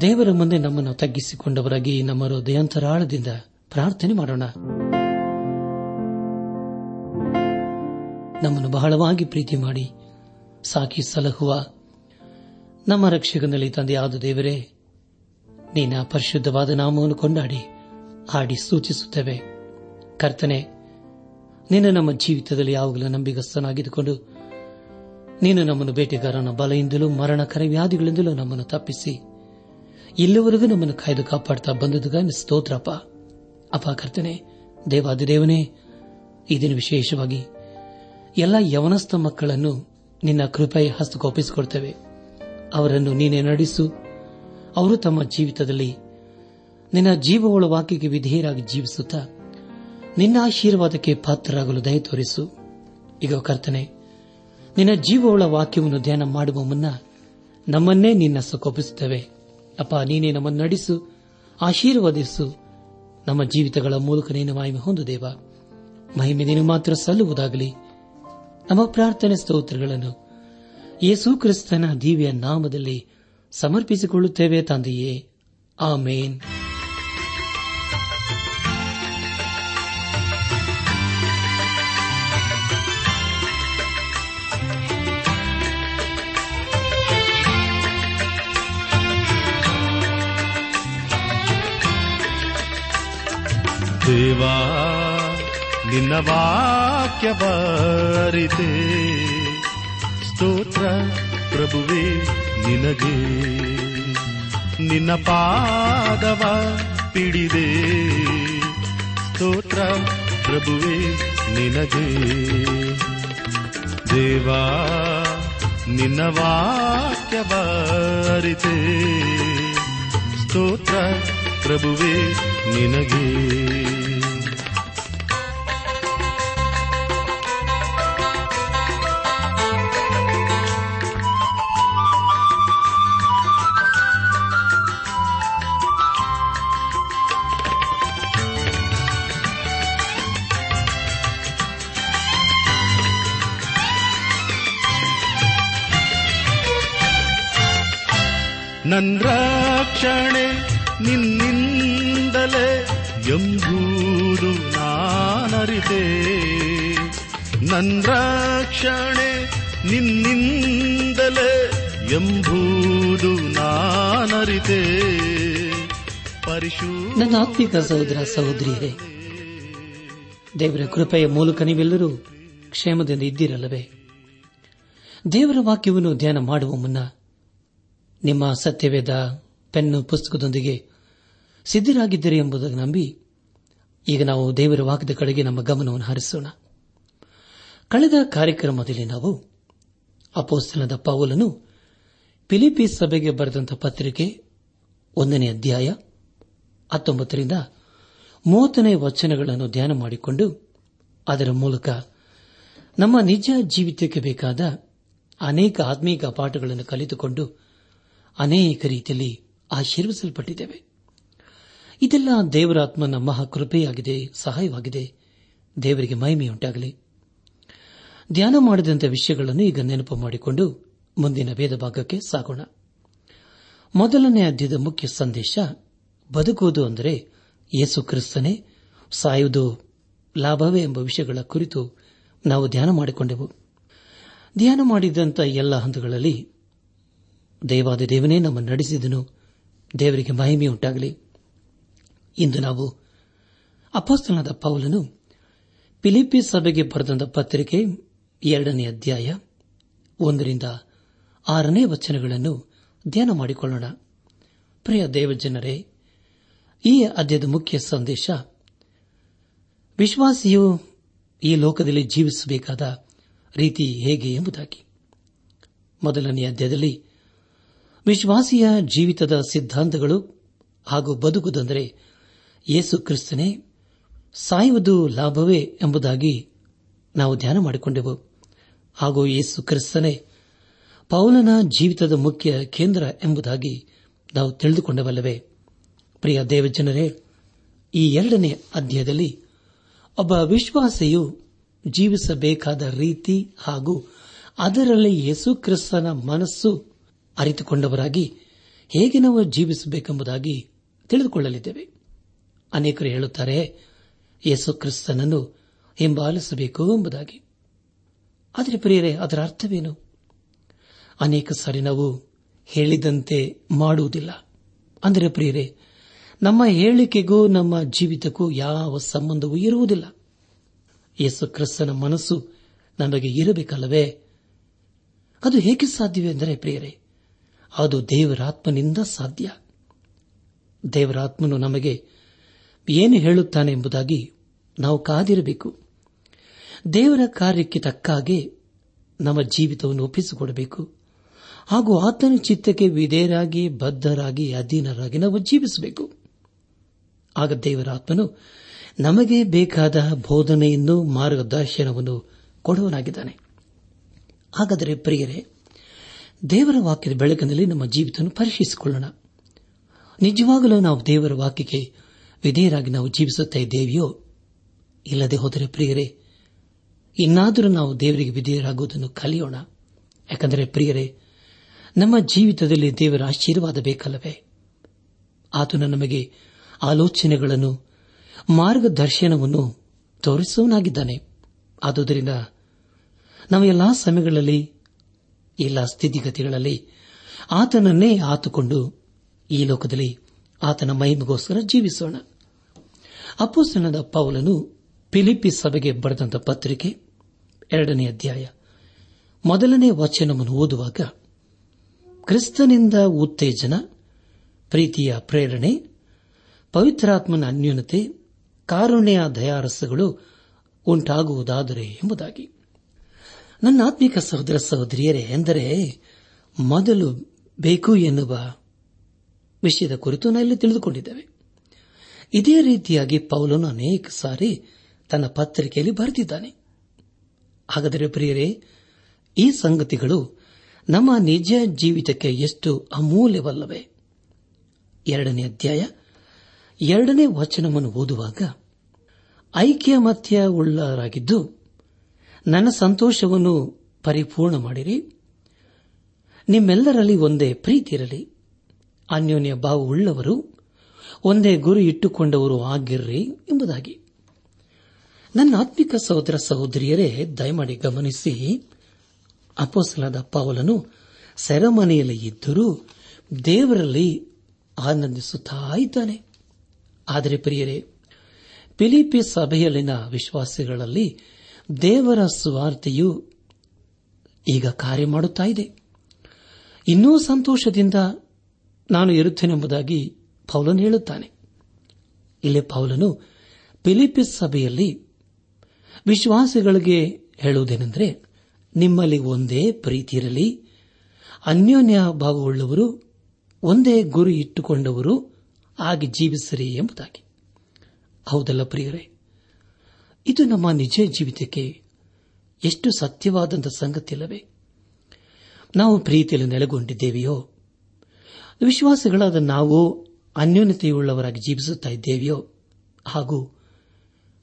ದೇವರ ಮುಂದೆ ನಮ್ಮನ್ನು ತಗ್ಗಿಸಿಕೊಂಡವರಾಗಿ ನಮ್ಮ ಹೃದಯಾಂತರಾಳದಿಂದ ಪ್ರಾರ್ಥನೆ ಮಾಡೋಣ. ನಮ್ಮನ್ನು ಬಹಳವಾಗಿ ಪ್ರೀತಿ ಮಾಡಿ, ಸಾಕಿ ಸಲಹುವ ನಮ್ಮ ರಕ್ಷಕನಲ್ಲಿ ತಂದೆಯಾದ ದೇವರೇ, ನೀನ ಪರಿಶುದ್ಧವಾದ ನಾಮವನ್ನು ಕೊಂಡಾಡಿ, ಹಾಡಿ ಸೂಚಿಸುತ್ತೇವೆ. ಕರ್ತನೆ, ನೀನು ನಮ್ಮ ಜೀವಿತದಲ್ಲಿ ಯಾವಾಗಲೂ ನಂಬಿಗಸ್ತನಾಗಿದ್ದುಕೊಂಡು, ನೀನು ನಮ್ಮನ್ನು ಬೇಟೆಗಾರನ ಬಲೆಯಿಂದಲೂ ಮರಣಕರ ವ್ಯಾಧಿಗಳಿಂದಲೂ ನಮ್ಮನ್ನು ತಪ್ಪಿಸಿ ಇಲ್ಲಿವರೆಗೂ ನಮ್ಮನ್ನು ಕಾಯ್ದು ಕಾಪಾಡ್ತಾ ಬಂದದುಗಾಗಿ ಸ್ತೋತ್ರಪ್ಪ. ಅಪ್ಪ ಕರ್ತನೆ, ದೇವಾದಿದೇವನೇ, ಈ ದಿನ ವಿಶೇಷವಾಗಿ ಎಲ್ಲ ಯವನಸ್ಥ ಮಕ್ಕಳನ್ನು ನಿನ್ನ ಕೃಪೆಯ ಹಸ್ತಕೋಪಿಸಿಕೊಡ್ತೇವೆ ಅವರನ್ನು ನೀನೇ ನಡೆಸು. ಅವರು ತಮ್ಮ ಜೀವಿತದಲ್ಲಿ ನಿನ್ನ ಜೀವವುಳ ವಾಕ್ಯಕ್ಕೆ ವಿಧೇಯರಾಗಿ ಜೀವಿಸುತ್ತಾ ನಿನ್ನ ಆಶೀರ್ವಾದಕ್ಕೆ ಪಾತ್ರರಾಗಲು ದಯ ತೋರಿಸು. ಈಗ ಕರ್ತನೆ, ನಿನ್ನ ಜೀವವುಳ ವಾಕ್ಯವನ್ನು ಧ್ಯಾನ ಮಾಡುವ ಮುನ್ನ ನಮ್ಮನ್ನೇ ನಿನ್ನ ಸೊಕೊಪ್ಪಿಸುತ್ತೇವೆ ಅಪ್ಪ, ನೀನೇ ನಮ್ಮನ್ನು ನಡೆಸು, ಆಶೀರ್ವದಿಸು. ನಮ್ಮ ಜೀವಿತಗಳ ಮೂಲಕ ನೀನು ಮಹಿಮೆ ಹೊಂದು ದೇವ. ಮಹಿಮೆ ನೀನು ಮಾತ್ರ ಸಲ್ಲುವುದಾಗಲಿ. ನಮ್ಮ ಪ್ರಾರ್ಥನೆ ಸ್ತೋತ್ರಗಳನ್ನು ಯೇಸು ಕ್ರಿಸ್ತನ ದಿವ್ಯ ನಾಮದಲ್ಲಿ ಸಮರ್ಪಿಸಿಕೊಳ್ಳುತ್ತೇವೆ ತಂದೆಯೇ. ಆಮೇನ್. ದೇವಾ, ನಿನ್ನ ವಾಕ್ಯ ಬಾರಿತೆ. ಸ್ತೋತ್ರ ಪ್ರಭುವೇ ನಿನಗೆ. ನಿನ್ನ ಪಾದವ ಪಿಡಿದೆ. ಸ್ತೋತ್ರ ಪ್ರಭುವೇ ನಿನಗೆ. ದೇವಾ, ನಿನ್ನ ವಾಕ್ಯ ಬಾರಿತೆ. ಸ್ತೋತ್ರ ಪ್ರಭುವೇ ನಿನಗೆ. ನನ್ ರಕ್ಷಣೆ ನಿನ್ನಿಂದಲೇ ಎಂಬುದು ನಾನರಿತೆ. ನನ್ ರಕ್ಷಣೆ ನಿನ್ನಿಂದಲೇ ಎಂಬುದು ನಾನರಿತೆ. ಪರಿಶು ನನ್ನ ಆತ್ಮಿಕ ಸಹೋದರ ಸಹೋದರಿಯರೇ, ದೇವರ ಕೃಪೆಯ ಮೂಲಕ ನೀವೆಲ್ಲರೂ ಕ್ಷೇಮದಿಂದ ಇದ್ದಿರಲ್ಲವೇ? ದೇವರ ವಾಕ್ಯವನ್ನು ಧ್ಯಾನ ಮಾಡುವ ಮುನ್ನ ನಿಮ್ಮ ಸತ್ಯವೇದ ಪೆನ್ನು ಪುಸ್ತಕದೊಂದಿಗೆ ಸಿದ್ಧರಾಗಿದ್ದೀರಿ ಎಂಬುದನ್ನು ನಂಬಿ ಈಗ ನಾವು ದೇವರ ವಾಕ್ಯದ ಕಡೆಗೆ ನಮ್ಮ ಗಮನವನ್ನು ಹರಿಸೋಣ. ಕಳೆದ ಕಾರ್ಯಕ್ರಮದಲ್ಲಿ ನಾವು ಅಪೋಸ್ತನದ ಪೌಲನು ಫಿಲಿಪಿ ಸಭೆಗೆ ಬರೆದಂತಹ ಪತ್ರಿಕೆ ಒಂದನೇ ಅಧ್ಯಾಯ ಹತ್ತೊಂಬತ್ತರಿಂದ ಮೂವತ್ತನೇ ವಚನಗಳನ್ನು ಧ್ಯಾನ ಮಾಡಿಕೊಂಡು ಅದರ ಮೂಲಕ ನಮ್ಮ ನಿಜ ಜೀವಿತಕ್ಕೆ ಬೇಕಾದ ಅನೇಕ ಆತ್ಮೀಕ ಪಾಠಗಳನ್ನು ಕಲಿತುಕೊಂಡು ಅನೇಕ ರೀತಿಯಲ್ಲಿ ಆಶೀರ್ವಿಸಲ್ಪಟ್ಟಿದ್ದೇವೆ. ಇದೆಲ್ಲ ದೇವರಾತ್ಮನ ಮಹಾಕೃಪೆಯಾಗಿದೆ, ಸಹಾಯವಾಗಿದೆ. ದೇವರಿಗೆ ಮಹಿಮೆಯುಂಟಾಗಲಿ. ಧ್ಯಾನ ಮಾಡಿದಂಥ ವಿಷಯಗಳನ್ನು ಈಗ ನೆನಪು ಮಾಡಿಕೊಂಡು ಮುಂದಿನ ವೇದ ಭಾಗಕ್ಕೆ ಸಾಗೋಣ. ಮೊದಲನೇ ಅಧ್ಯದ ಮುಖ್ಯ ಸಂದೇಶ, ಬದುಕುವುದು ಅಂದರೆ ಯೇಸು ಕ್ರಿಸ್ತನೇ, ಸಾಯುವುದು ಲಾಭವೇ ಎಂಬ ವಿಷಯಗಳ ಕುರಿತು ನಾವು ಧ್ಯಾನ ಮಾಡಿಕೊಂಡೆವು. ಧ್ಯಾನ ಮಾಡಿದಂಥ ಎಲ್ಲ ಹಂತಗಳಲ್ಲಿ ದೇವಾದ ದೇವನೇ, ನಮ್ಮ ನಡೆಸಿದನು. ದೇವರಿಗೆ ಮಹಿಮೆಯುಂಟಾಗಲಿ ಇಂದು ನಾವು ಅಪೋಸ್ತನಾದ ಪೌಲನು ಫಿಲಿಪಿ ಸಭೆಗೆ ಬರೆದಂತ ಪತ್ರಿಕೆ ಎರಡನೇ ಅಧ್ಯಾಯ ಒಂದರಿಂದ ಆರನೇ ವಚನಗಳನ್ನು ಧ್ಯಾನ ಮಾಡಿಕೊಳ್ಳೋಣ. ಪ್ರಿಯ ದೇವಜನರೇ, ಈ ಅಧ್ಯಾಯದ ಮುಖ್ಯ ಸಂದೇಶ, ವಿಶ್ವಾಸಿಯು ಈ ಲೋಕದಲ್ಲಿ ಜೀವಿಸಬೇಕಾದ ರೀತಿ ಹೇಗೆ ಎಂಬುದಾಗಿ. ಮೊದಲನೇ ಅಧ್ಯಾಯದಲ್ಲಿ ವಿಶ್ವಾಸಿಯ ಜೀವಿತದ ಸಿದ್ಧಾಂತಗಳು ಹಾಗೂ ಬದುಕುದಂದರೆ ಯೇಸು ಕ್ರಿಸ್ತನೇ ಸಾಯುವುದು ಲಾಭವೇ ಎಂಬುದಾಗಿ ನಾವು ಧ್ಯಾನ ಮಾಡಿಕೊಂಡೆವು. ಹಾಗೂ ಯೇಸು ಕ್ರಿಸ್ತನೇ ಪೌಲನ ಜೀವಿತದ ಮುಖ್ಯ ಕೇಂದ್ರ ಎಂಬುದಾಗಿ ನಾವು ತಿಳಿದುಕೊಂಡವಲ್ಲವೇ. ಪ್ರಿಯ ದೇವಜನರೇ, ಈ ಎರಡನೇ ಅಧ್ಯಾಯದಲ್ಲಿ ಒಬ್ಬ ವಿಶ್ವಾಸಿಯು ಜೀವಿಸಬೇಕಾದ ರೀತಿ ಹಾಗೂ ಅದರಲ್ಲಿ ಯೇಸು ಕ್ರಿಸ್ತನ ಮನಸ್ಸು ಅರಿತುಕೊಂಡವರಾಗಿ ಹೇಗೆ ನಾವು ಜೀವಿಸಬೇಕೆಂಬುದಾಗಿ ತಿಳಿದುಕೊಳ್ಳಲಿದ್ದೇವೆ. ಅನೇಕರು ಹೇಳುತ್ತಾರೆ, ಯೇಸು ಕ್ರಿಸ್ತನನ್ನು ಹಿಂಬಾಲಿಸಬೇಕು ಎಂಬುದಾಗಿ. ಆದರೆ ಪ್ರಿಯರೇ, ಅದರ ಅರ್ಥವೇನು? ಅನೇಕ ಸಾರಿ ನಾವು ಹೇಳಿದಂತೆ ಮಾಡುವುದಿಲ್ಲ. ಅಂದರೆ ಪ್ರಿಯರೇ, ನಮ್ಮ ಹೇಳಿಕೆಗೂ ನಮ್ಮ ಜೀವಿತಕ್ಕೂ ಯಾವ ಸಂಬಂಧವೂ ಇರುವುದಿಲ್ಲ. ಯೇಸು ಕ್ರಿಸ್ತನ ಮನಸ್ಸು ನಮಗೆ ಇರಬೇಕಲ್ಲವೇ? ಅದು ಹೇಗೆ ಸಾಧ್ಯವೆಂದರೆ ಪ್ರಿಯರೇ ಅದು ದೇವರಾತ್ಮನಿಂದ ಸಾಧ್ಯ. ದೇವರಾತ್ಮನು ನಮಗೆ ಏನು ಹೇಳುತ್ತಾನೆ ಎಂಬುದಾಗಿ ನಾವು ಕಾದಿರಬೇಕು. ದೇವರ ಕಾರ್ಯಕ್ಕೆ ತಕ್ಕಾಗೆ ನಮ್ಮ ಜೀವಿತವನ್ನು ಒಪ್ಪಿಸಿಕೊಡಬೇಕು. ಹಾಗೂ ಆತನ ಚಿತ್ತಕ್ಕೆ ವಿಧೇಯರಾಗಿ, ಬದ್ಧರಾಗಿ, ಅಧೀನರಾಗಿ ನಾವು ಜೀವಿಸಬೇಕು. ಆಗ ದೇವರಾತ್ಮನು ನಮಗೆ ಬೇಕಾದ ಬೋಧನೆಯನ್ನು, ಮಾರ್ಗದರ್ಶನವನ್ನು ಕೊಡುವನಾಗಿದ್ದಾನೆ. ಹಾಗಾದರೆ ಪ್ರಿಯರೇ ದೇವರ ವಾಕ್ಯದ ಬೆಳಕಿನಲ್ಲಿ ನಮ್ಮ ಜೀವಿತ ಪರೀಕ್ಷಿಸಿಕೊಳ್ಳೋಣ. ನಿಜವಾಗಲೂ ನಾವು ದೇವರ ವಾಕ್ಯಕ್ಕೆ ವಿಧೇಯರಾಗಿ ನಾವು ಜೀವಿಸುತ್ತಾ ದೇವಿಯೋ ಇಲ್ಲದೆ ಹೋದರೆ ಪ್ರಿಯರೇ, ಇನ್ನಾದರೂ ನಾವು ದೇವರಿಗೆ ವಿಧೇಯರಾಗುವುದನ್ನು ಕಲಿಯೋಣ. ಯಾಕಂದರೆ ಪ್ರಿಯರೇ, ನಮ್ಮ ಜೀವಿತದಲ್ಲಿ ದೇವರ ಆಶೀರ್ವಾದ ಬೇಕಲ್ಲವೇ? ಆತನ ನಮಗೆ ಆಲೋಚನೆಗಳನ್ನು, ಮಾರ್ಗದರ್ಶನವನ್ನು ತೋರಿಸುವನಾಗಿದ್ದಾನೆ ಆದುದರಿಂದ ನಾವು ಎಲ್ಲಾ ಸಮಯಗಳಲ್ಲಿ ಎಲ್ಲ ಸ್ಥಿತಿಗತಿಗಳಲ್ಲಿ ಆತನನ್ನೇ ಆತುಕೊಂಡು ಈ ಲೋಕದಲ್ಲಿ ಆತನ ಮಹಿಮೆಗೋಸ್ಕರ ಜೀವಿಸೋಣ. ಅಪ್ಪುಸನದ ಪೌಲನು ಫಿಲಿಪಿ ಸಭೆಗೆ ಬರೆದಂತ ಪತ್ರಿಕೆ ಎರಡನೇ ಅಧ್ಯಾಯ ಮೊದಲನೇ ವಚನವನ್ನು ಓದುವಾಗ, ಕ್ರಿಸ್ತನಿಂದ ಉತ್ತೇಜನ, ಪ್ರೀತಿಯ ಪ್ರೇರಣೆ, ಪವಿತ್ರಾತ್ಮನ ಅನ್ಯೂನತೆ ಕಾರುಣ್ಯ ದಯಾರಸಗಳು ಉಂಟಾಗುವುದಾದರೆ ಎಂಬುದಾಗಿ. ನನ್ನ ಆತ್ಮಿಕ ಸಹೋದರ ಸಹೋದರಿಯರೇ, ಎಂದರೆ ಮೊದಲು ಬೇಕು ಎನ್ನುವ ವಿಷಯದ ಕುರಿತು ನಾವಿಲ್ಲಿ ತಿಳಿದುಕೊಂಡಿದ್ದೇವೆ. ಇದೇ ರೀತಿಯಾಗಿ ಪೌಲನು ಅನೇಕ ಸಾರಿ ತನ್ನ ಪತ್ರಿಕೆಯಲ್ಲಿ ಬರೆದಿದ್ದಾನೆ. ಹಾಗಾದರೆ ಪ್ರಿಯರೇ, ಈ ಸಂಗತಿಗಳು ನಮ್ಮ ನಿಜ ಜೀವಿತಕ್ಕೆ ಎಷ್ಟು ಅಮೂಲ್ಯವಲ್ಲವೇ? ಎರಡನೇ ಅಧ್ಯಾಯ, ಎರಡನೇ ವಚನವನ್ನು ಓದುವಾಗ ಐಕ್ಯಮತ್ಯ ಉಳ್ಳರಾಗಿದ್ದು ನನ್ನ ಸಂತೋಷವನ್ನು ಪರಿಪೂರ್ಣ ಮಾಡಿರಿ. ನಿಮ್ಮೆಲ್ಲರಲ್ಲಿ ಒಂದೇ ಪ್ರೀತಿ ಇರಲಿ. ಅನ್ಯೋನ್ಯ ಭಾವವುಳ್ಳವರು ಒಂದೇ ಗುರಿ ಇಟ್ಟುಕೊಂಡವರು ಆಗಿರ್ರಿ ಎಂಬುದಾಗಿ. ನನ್ನ ಆತ್ಮಿಕ ಸಹೋದರ ಸಹೋದರಿಯರೇ, ದಯಮಾಡಿ ಗಮನಿಸಿ ಅಪೋಸಲಾದ ಪಾವಲನು ಸೆರೆಮನೆಯಲ್ಲಿ ಇದ್ದರೂ ದೇವರಲ್ಲಿ ಆನಂದಿಸುತ್ತಾ ಇದ್ದಾನೆ. ಆದರೆ ಪ್ರಿಯರೇ ಪಿಲಿಪಿ ಸಭೆಯಲ್ಲಿನ ವಿಶ್ವಾಸಿಗಳಲ್ಲಿ ದೇವರ ಸ್ವಾರ್ಥೆಯು ಈಗ ಕಾರ್ಯ ಮಾಡುತ್ತಾ ಇದೆ. ಇನ್ನೂ ಸಂತೋಷದಿಂದ ನಾನು ಇರುತ್ತೇನೆಂಬುದಾಗಿ ಪೌಲನು ಹೇಳುತ್ತಾನೆ. ಇಲ್ಲಿ ಪೌಲನು ಫಿಲಿಪಿಸ್ ಸಭೆಯಲ್ಲಿ ವಿಶ್ವಾಸಿಗಳಿಗೆ ಹೇಳುವುದೇನೆಂದರೆ, ನಿಮ್ಮಲ್ಲಿ ಒಂದೇ ಪ್ರೀತಿ ಇರಲಿ, ಅನ್ಯೋನ್ಯ ಭಾವವುಳ್ಳವರು ಒಂದೇ ಗುರಿ ಇಟ್ಟುಕೊಂಡವರು ಆಗಿ ಜೀವಿಸಿರಿ ಎಂಬುದಾಗಿ. ಹೌದಲ್ಲ ಪ್ರಿಯರೇ? ಇದು ನಮ್ಮ ನಿಜ ಜೀವಿತಕ್ಕೆ ಎಷ್ಟು ಸತ್ಯವಾದಂಥ ಸಂಗತಿಯಲ್ಲವೇ? ನಾವು ಪ್ರೀತಿಯಲ್ಲಿ ನೆಲೆಗೊಂಡಿದ್ದೇವೆಯೋ? ವಿಶ್ವಾಸಗಳಾದ ನಾವು ಅನ್ಯೋನ್ಯತೆಯುಳ್ಳವರಾಗಿ ಜೀವಿಸುತ್ತಾ ಇದ್ದೇವೆಯೋ? ಹಾಗೂ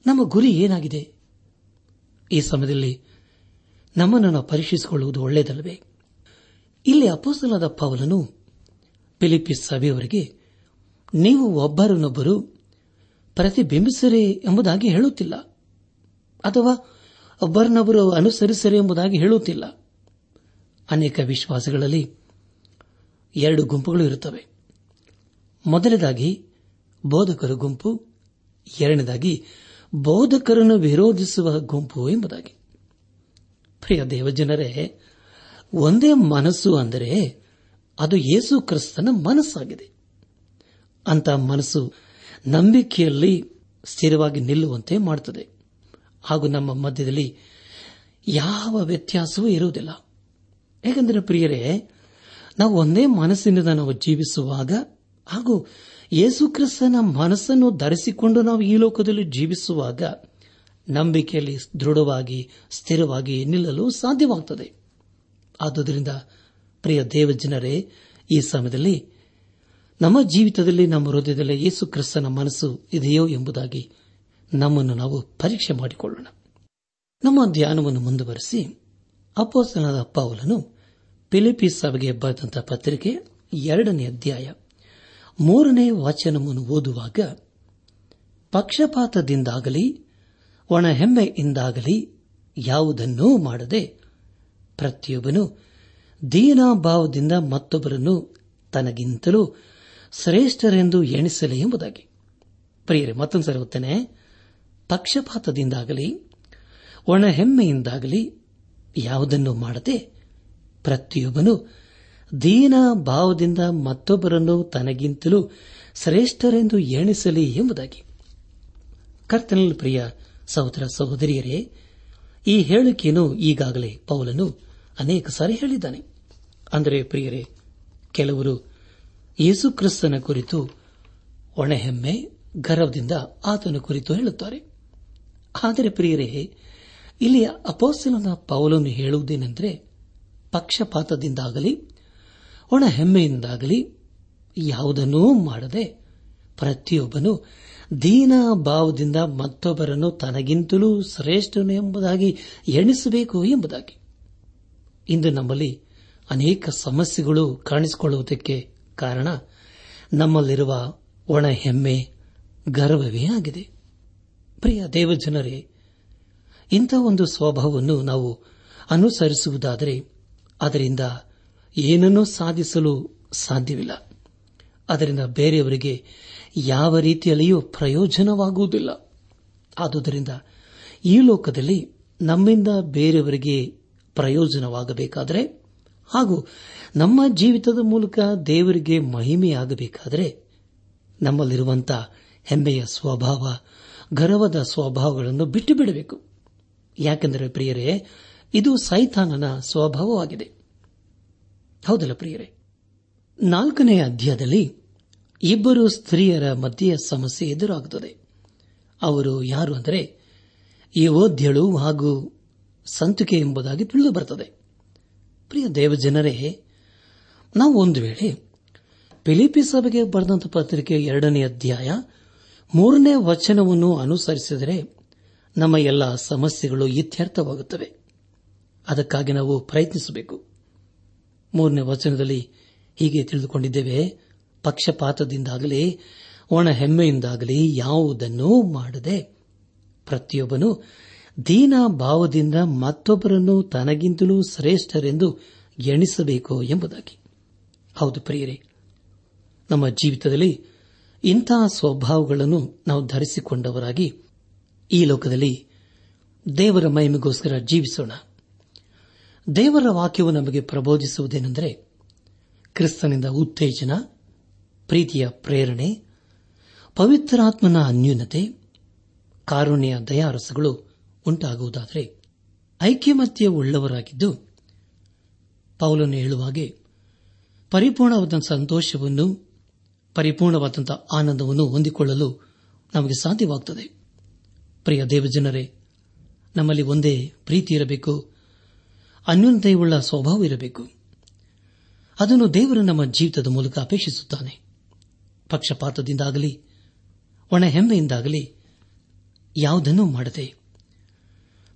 ನಮ್ಮ ಗುರಿ ಏನಾಗಿದೆ? ಈ ಸಮಯದಲ್ಲಿ ನಮ್ಮನ್ನು ನಾವು ಪರೀಕ್ಷಿಸಿಕೊಳ್ಳುವುದು ಒಳ್ಳೆಯದಲ್ಲವೇ? ಇಲ್ಲಿ ಅಪೋಸಲಾದ ಪವಲನು ಫಿಲಿಪಿಸ್ ಸಭೆಯವರಿಗೆ, ನೀವು ಒಬ್ಬರನ್ನೊಬ್ಬರು ಪ್ರತಿಬಿಂಬಿಸರೆ ಎಂಬುದಾಗಿ ಹೇಳುತ್ತಿಲ್ಲ. ಅಥವಾ ಒಬ್ಬರನ್ನೊಬ್ಬರು ಅನುಸರಿಸರೆ ಎಂಬುದಾಗಿ ಹೇಳುತ್ತಿಲ್ಲ. ಅನೇಕ ವಿಶ್ವಾಸಗಳಲ್ಲಿ ಎರಡು ಗುಂಪುಗಳು ಇರುತ್ತವೆ. ಮೊದಲನೇದಾಗಿ ಬೋಧಕರ ಗುಂಪು, ಎರಡನೇದಾಗಿ ಬೋಧಕರನ್ನು ವಿರೋಧಿಸುವ ಗುಂಪು ಎಂಬುದಾಗಿ. ಪ್ರಿಯ ದೇವಜನರೇ, ಒಂದೇ ಮನಸ್ಸು ಅಂದರೆ ಅದು ಯೇಸು ಕ್ರಿಸ್ತನ ಮನಸ್ಸಾಗಿದೆ. ಅಂತ ಮನಸ್ಸು ನಂಬಿಕೆಯಲ್ಲಿ ಸ್ಥಿರವಾಗಿ ನಿಲ್ಲುವಂತೆ ಮಾಡುತ್ತದೆ. ಹಾಗೂ ನಮ್ಮ ಮಧ್ಯದಲ್ಲಿ ಯಾವ ವ್ಯತ್ಯಾಸವೂ ಇರುವುದಿಲ್ಲ. ಏಕೆಂದರೆ ಪ್ರಿಯರೇ, ನಾವು ಒಂದೇ ಮನಸ್ಸಿನಿಂದ ನಾವು ಜೀವಿಸುವಾಗ ಹಾಗೂ ಯೇಸುಕ್ರಿಸ್ತನ ಮನಸ್ಸನ್ನು ಧರಿಸಿಕೊಂಡು ನಾವು ಈ ಲೋಕದಲ್ಲಿ ಜೀವಿಸುವಾಗ ನಂಬಿಕೆಯಲ್ಲಿ ದೃಢವಾಗಿ, ಸ್ಥಿರವಾಗಿ ನಿಲ್ಲಲು ಸಾಧ್ಯವಾಗುತ್ತದೆ ಆದುದರಿಂದ ಪ್ರಿಯ ದೇವಜನರೇ ಈ ಸಮಯದಲ್ಲಿ ನಮ್ಮ ಜೀವಿತದಲ್ಲಿ, ನಮ್ಮ ಹೃದಯದಲ್ಲಿ ಯೇಸು ಕ್ರಿಸ್ತನ ಮನಸ್ಸು ಇದೆಯೋ ಎಂಬುದಾಗಿ ನಮ್ಮನ್ನು ನಾವು ಪರೀಕ್ಷೆ ಮಾಡಿಕೊಳ್ಳೋಣ. ನಮ್ಮ ಧ್ಯಾನವನ್ನು ಮುಂದುವರೆಸಿ ಅಪೋಸ್ತನಾದ ಪೌಲನು ಫಿಲಿಪೀಸ್ ಸಭೆಗೆ ಬರೆದಂತಹ ಪತ್ರಿಕೆ ಎರಡನೇ ಅಧ್ಯಾಯ ಮೂರನೇ ವಾಚನವನ್ನು ಓದುವಾಗ, ಪಕ್ಷಪಾತದಿಂದಾಗಲಿ, ಒಣಹೆಮ್ಮೆಯಿಂದಾಗಲಿ ಯಾವುದನ್ನೂ ಮಾಡದೆ ಪ್ರತಿಯೊಬ್ಬನು ದೀನಾಭಾವದಿಂದ ಮತ್ತೊಬ್ಬರನ್ನು ತನಗಿಂತಲೂ ಶ್ರೇಷ್ಠರೆಂದು ಎಣಿಸಲಿ ಎಂಬುದಾಗಿ. ಪ್ರಿಯರೇ ಮತ್ತೊಂದು ಸರಿ ಓದ್ತೇನೆ. ಪಕ್ಷಪಾತದಿಂದಾಗಲಿ, ಒಣಹೆಮ್ಮೆಯಿಂದಾಗಲಿ ಯಾವುದನ್ನು ಮಾಡದೆ ಪ್ರತಿಯೊಬ್ಬನು ದೀನ ಭಾವದಿಂದ ಮತ್ತೊಬ್ಬರನ್ನು ತನಗಿಂತಲೂ ಶ್ರೇಷ್ಠರೆಂದು ಎಣಿಸಲಿ ಎಂಬುದಾಗಿ. ಕರ್ತನಲ್ಲಿ ಪ್ರಿಯ ಸಹೋದರ ಸಹೋದರಿಯರೇ, ಈ ಹೇಳಿಕೆಯನ್ನು ಈಗಾಗಲೇ ಪೌಲನು ಅನೇಕ ಸಾರಿ ಹೇಳಿದ್ದಾನೆ. ಅಂದರೆ ಪ್ರಿಯರೇ, ಕೆಲವರು ಯೇಸುಕ್ರಿಸ್ತನ ಕುರಿತು ಒಣಹೆಮ್ಮೆ, ಗರ್ವದಿಂದ ಆತನ ಕುರಿತು ಹೇಳುತ್ತಾರೆ. ಆದರೆ ಪ್ರಿಯರೇ, ಇಲ್ಲಿ ಅಪೋಸ್ತಲನ ಪೌಲನ್ನು ಹೇಳುವುದೇನೆಂದರೆ, ಪಕ್ಷಪಾತದಿಂದಾಗಲಿ, ಒಣ ಹೆಮ್ಮೆಯಿಂದಾಗಲಿ, ಯಾವುದನ್ನೂ ಮಾಡದೆ ಪ್ರತಿಯೊಬ್ಬನು ದೀನ ಭಾವದಿಂದ ಮತ್ತೊಬ್ಬರನ್ನು ತನಗಿಂತಲೂ ಶ್ರೇಷ್ಠನು ಎಂಬುದಾಗಿ ಎಣಿಸಬೇಕು ಎಂಬುದಾಗಿ. ಇಂದು ನಮ್ಮಲ್ಲಿ ಅನೇಕ ಸಮಸ್ಯೆಗಳು ಕಾಣಿಸಿಕೊಳ್ಳುವುದಕ್ಕೆ ಕಾರಣ ನಮ್ಮಲ್ಲಿರುವ ಒಣ ಹೆಮ್ಮೆ ಗರ್ವವೇ ಆಗಿದೆ. ಪ್ರಿಯ ದೇವಜನರೇ, ಇಂಥ ಒಂದು ಸ್ವಭಾವವನ್ನು ನಾವು ಅನುಸರಿಸುವುದಾದರೆ ಅದರಿಂದ ಏನನ್ನೂ ಸಾಧಿಸಲು ಸಾಧ್ಯವಿಲ್ಲ. ಅದರಿಂದ ಬೇರೆಯವರಿಗೆ ಯಾವ ರೀತಿಯಲ್ಲಿಯೂ ಪ್ರಯೋಜನವಾಗುವುದಿಲ್ಲ. ಆದುದರಿಂದ ಈ ಲೋಕದಲ್ಲಿ ನಮ್ಮಿಂದ ಬೇರೆಯವರಿಗೆ ಪ್ರಯೋಜನವಾಗಬೇಕಾದರೆ ಹಾಗೂ ನಮ್ಮ ಜೀವಿತದ ಮೂಲಕ ದೇವರಿಗೆ ಮಹಿಮೆಯಾಗಬೇಕಾದರೆ ನಮ್ಮಲ್ಲಿರುವಂತಹ ಹೆಮ್ಮೆಯ ಸ್ವಭಾವ ಗರ್ವದ ಸ್ವಭಾವಗಳನ್ನು ಬಿಟ್ಟು ಬಿಡಬೇಕು. ಯಾಕೆಂದರೆ ಪ್ರಿಯರೇ, ಇದು ಸೈತಾನನ ಸ್ವಭಾವವಾಗಿದೆ. ಹೌದಲ್ಲ ಪ್ರಿಯರೇ? ನಾಲ್ಕನೇ ಅಧ್ಯಾಯದಲ್ಲಿ ಇಬ್ಬರು ಸ್ತ್ರೀಯರ ಮಧ್ಯೆ ಸಮಸ್ಯೆ ಎದುರಾಗುತ್ತದೆ. ಅವರು ಯಾರು ಅಂದರೆ ಓದ್ಯಳು ಹಾಗೂ ಸಂತುಕೆ ಎಂಬುದಾಗಿ ತಿಳಿದು ಬರುತ್ತದೆ ಪ್ರಿಯ ದೇವಜನರೇ, ನಾವು ಒಂದು ವೇಳೆ ಫಿಲಿಪಿ ಸಭೆಗೆ ಬರೆದಂತ ಪತ್ರಿಕೆ ಎರಡನೇ ಅಧ್ಯಾಯ ಮೂರನೇ ವಚನವನ್ನು ಅನುಸರಿಸಿದರೆ ನಮ್ಮ ಎಲ್ಲ ಸಮಸ್ಯೆಗಳು ಇತ್ಯರ್ಥವಾಗುತ್ತವೆ. ಅದಕ್ಕಾಗಿ ನಾವು ಪ್ರಯತ್ನಿಸಬೇಕು. ಮೂರನೇ ವಚನದಲ್ಲಿ ಹೀಗೆ ತಿಳಿದುಕೊಂಡಿದ್ದೇವೆ, ಪಕ್ಷಪಾತದಿಂದಾಗಲಿ ಒಣ ಹೆಮ್ಮೆಯಿಂದಾಗಲಿ ಯಾವುದನ್ನೂ ಮಾಡದೆ ಪ್ರತಿಯೊಬ್ಬನು ದೀನ ಭಾವದಿಂದ ಮತ್ತೊಬ್ಬರನ್ನು ತನಗಿಂತಲೂ ಶ್ರೇಷ್ಠರೆಂದು ಎಣಿಸಬೇಕು ಎಂಬುದಾಗಿ. ಹೌದು ಪ್ರಿಯರೇ, ನಮ್ಮ ಜೀವಿತದಲ್ಲಿ ಇಂತಹ ಸ್ವಭಾವಗಳನ್ನು ನಾವು ಧರಿಸಿಕೊಂಡವರಾಗಿ ಈ ಲೋಕದಲ್ಲಿ ದೇವರ ಮಹಿಮೆಗೋಸ್ಕರ ಜೀವಿಸೋಣ. ದೇವರ ವಾಕ್ಯವು ನಮಗೆ ಪ್ರಬೋಧಿಸುವುದೇನೆಂದರೆ ಕ್ರಿಸ್ತನಿಂದ ಉತ್ತೇಜನ, ಪ್ರೀತಿಯ ಪ್ರೇರಣೆ, ಪವಿತ್ರಾತ್ಮನ ಅನ್ಯೂನತೆ, ಕಾರುಣ್ಯ ದಯಾರಸಗಳು ಉಂಟಾಗುವುದಾದರೆ ಐಕ್ಯಮತ್ಯ ಉಳ್ಳವರಾಗಿದ್ದು ಪೌಲನ್ನು ಹೇಳುವಾಗೆ ಪರಿಪೂರ್ಣವಾದ ಸಂತೋಷವನ್ನು ಪರಿಪೂರ್ಣವಾದಂತಹ ಆನಂದವನ್ನು ಹೊಂದಿಕೊಳ್ಳಲು ನಮಗೆ ಸಾಧ್ಯವಾಗುತ್ತದೆ ಪ್ರಿಯ ದೇವಜನರೇ, ನಮ್ಮಲ್ಲಿ ಒಂದೇ ಪ್ರೀತಿ ಇರಬೇಕು, ಅನ್ಯೋನ್ಯತೆಯುಳ್ಳ ಸ್ವಭಾವ ಇರಬೇಕು. ಅದನ್ನು ದೇವರು ನಮ್ಮ ಜೀವಿತದ ಮೂಲಕ ಅಪೇಕ್ಷಿಸುತ್ತಾನೆ. ಪಕ್ಷಪಾತದಿಂದಾಗಲಿ ಒಣ ಹೆಮ್ಮೆಯಿಂದಾಗಲಿ ಯಾವುದನ್ನೂ ಮಾಡದೆ,